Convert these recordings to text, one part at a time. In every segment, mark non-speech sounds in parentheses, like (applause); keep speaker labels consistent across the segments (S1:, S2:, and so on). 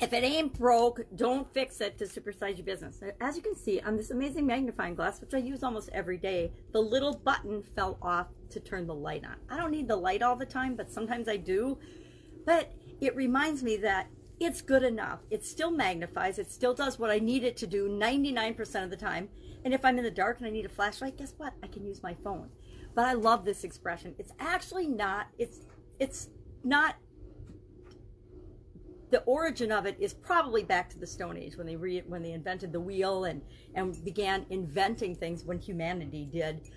S1: If it ain't broke, don't fix it to supersize your business. As you can see on this amazing magnifying glass, which I use almost every day, the little button fell off to turn the light on. I don't need the light all the time, but sometimes I do. But it reminds me that it's good enough. It still magnifies. It still does what I need it to do 99% of the time. And if I'm in the dark and I need a flashlight, guess what? I can use my phone. But I love this expression. It's actually not, it's, it's not the origin of it is probably back to the Stone Age when they re, when they invented the wheel and and began inventing things when humanity did.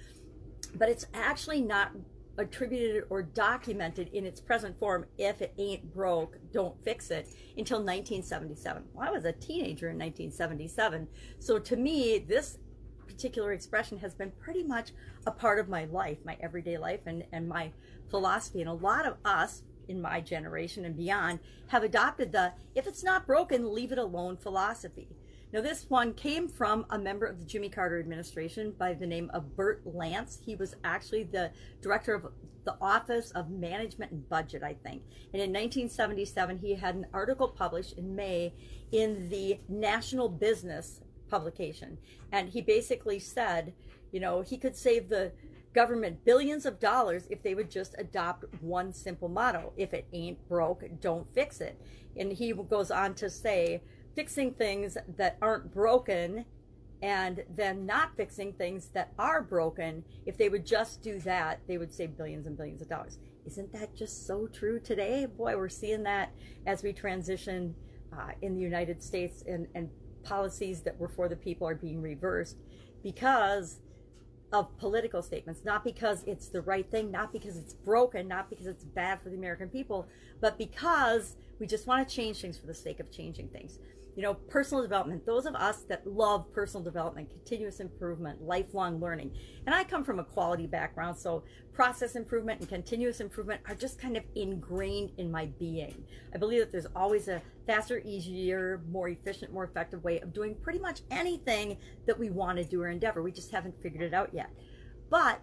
S1: But it's actually not attributed or documented in its present form. If it ain't broke, don't fix it until 1977. Well, I was a teenager in 1977, so to me, this particular expression has been pretty much a part of my life, my everyday life, and and my philosophy. And a lot of us in my generation and beyond have adopted the if it's not broken, leave it alone philosophy. Now, this one came from a member of the Jimmy Carter administration by the name of Bert Lance. He was actually the director of the Office of Management and Budget, I think. And in 1977, he had an article published in May in the National Business publication. And he basically said, you know, he could save the government billions of dollars if they would just adopt one simple motto if it ain't broke don't fix it. And he goes on to say fixing things that aren't broken and then not fixing things that are broken if they would just do that they would save billions and billions of dollars. Isn't that just so true today? Boy we're seeing that as we transition uh, in the united states and, and policies that were for the people are being reversed because of political statements, not because it's the right thing, not because it's broken, not because it's bad for the American people, but because we just want to change things for the sake of changing things you know, personal development, those of us that love personal development, continuous improvement, lifelong learning. And I come from a quality background, so process improvement and continuous improvement are just kind of ingrained in my being. I believe that there's always a faster, easier, more efficient, more effective way of doing pretty much anything that we want to do or endeavor. We just haven't figured it out yet. But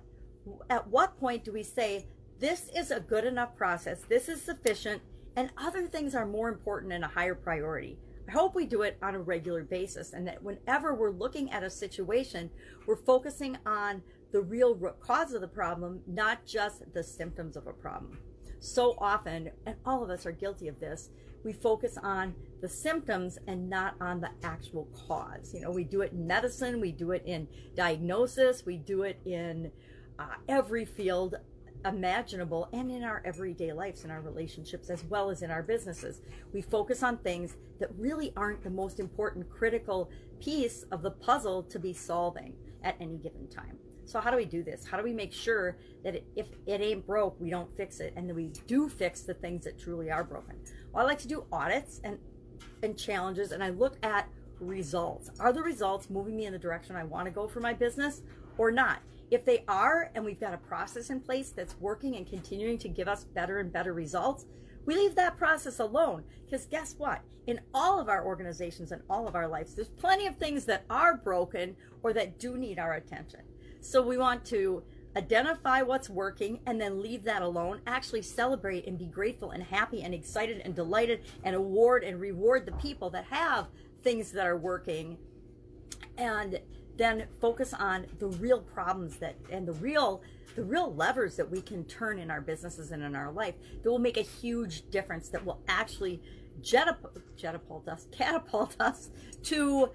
S1: at what point do we say, this is a good enough process, this is sufficient, and other things are more important and a higher priority? Hope we do it on a regular basis and that whenever we're looking at a situation, we're focusing on the real root cause of the problem, not just the symptoms of a problem. So often, and all of us are guilty of this, we focus on the symptoms and not on the actual cause. You know, we do it in medicine, we do it in diagnosis, we do it in uh, every field imaginable and in our everyday lives, in our relationships, as well as in our businesses. We focus on things that really aren't the most important critical piece of the puzzle to be solving at any given time. So how do we do this? How do we make sure that if it ain't broke, we don't fix it, and that we do fix the things that truly are broken? Well, I like to do audits and and challenges, and I look at results. Are the results moving me in the direction I want to go for my business or not? If they are, and we've got a process in place that's working and continuing to give us better and better results, we leave that process alone. Because guess what? In all of our organizations and all of our lives, there's plenty of things that are broken or that do need our attention. So we want to identify what's working and then leave that alone. Actually celebrate and be grateful and happy and excited and delighted and award and reward the people that have things that are working. And then focus on the real problems that and the real the real levers that we can turn in our businesses and in our life that will make a huge difference that will actually jetapult us (laughs) catapult us to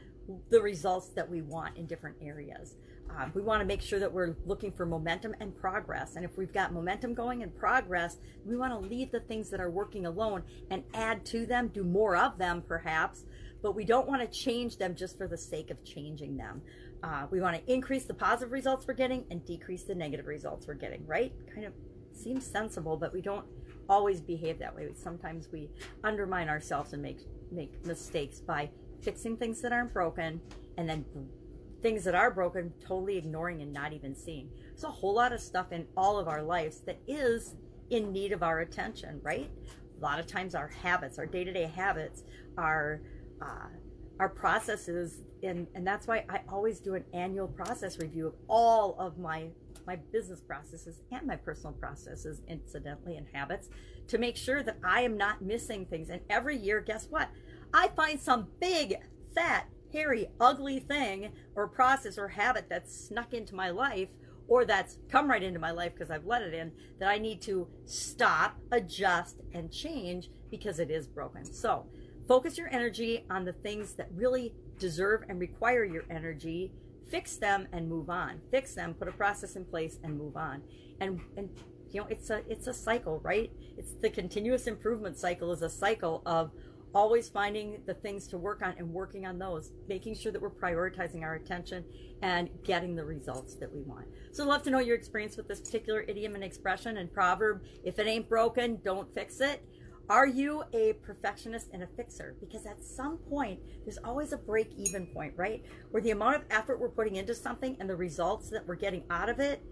S1: the results that we want in different areas. Um, we want to make sure that we're looking for momentum and progress. And if we've got momentum going and progress we want to leave the things that are working alone and add to them do more of them perhaps but we don't want to change them just for the sake of changing them uh, we want to increase the positive results we're getting and decrease the negative results we're getting, right? Kind of seems sensible, but we don't always behave that way. Sometimes we undermine ourselves and make make mistakes by fixing things that aren't broken and then things that are broken totally ignoring and not even seeing. There's a whole lot of stuff in all of our lives that is in need of our attention, right? A lot of times our habits, our day-to-day habits are uh, our processes and and that's why I always do an annual process review of all of my my business processes and my personal processes incidentally and habits to make sure that I am not missing things and every year guess what I find some big, fat, hairy, ugly thing or process or habit that's snuck into my life or that's come right into my life because I've let it in that I need to stop, adjust, and change because it is broken. So focus your energy on the things that really deserve and require your energy. Fix them and move on. Fix them, put a process in place and move on. And and you know, it's a it's a cycle, right? It's the continuous improvement cycle is a cycle of always finding the things to work on and working on those, making sure that we're prioritizing our attention and getting the results that we want. So I'd love to know your experience with this particular idiom and expression and proverb. If it ain't broken, don't fix it. Are you a perfectionist and a fixer? Because at some point, there's always a break even point, right? Where the amount of effort we're putting into something and the results that we're getting out of it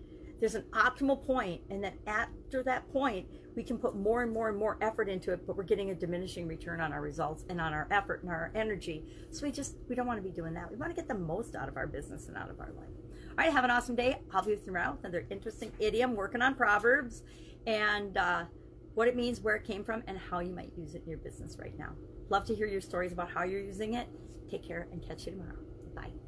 S1: there's an optimal point and then after that point we can put more and more and more effort into it but we're getting a diminishing return on our results and on our effort and our energy. So we just we don't want to be doing that. We want to get the most out of our business and out of our life. All right have an awesome day. I'll be with you tomorrow with another interesting idiom working on proverbs. And uh, what it means where it came from and how you might use it in your business right now. Love to hear your stories about how you're using it. Take care and catch you tomorrow. Bye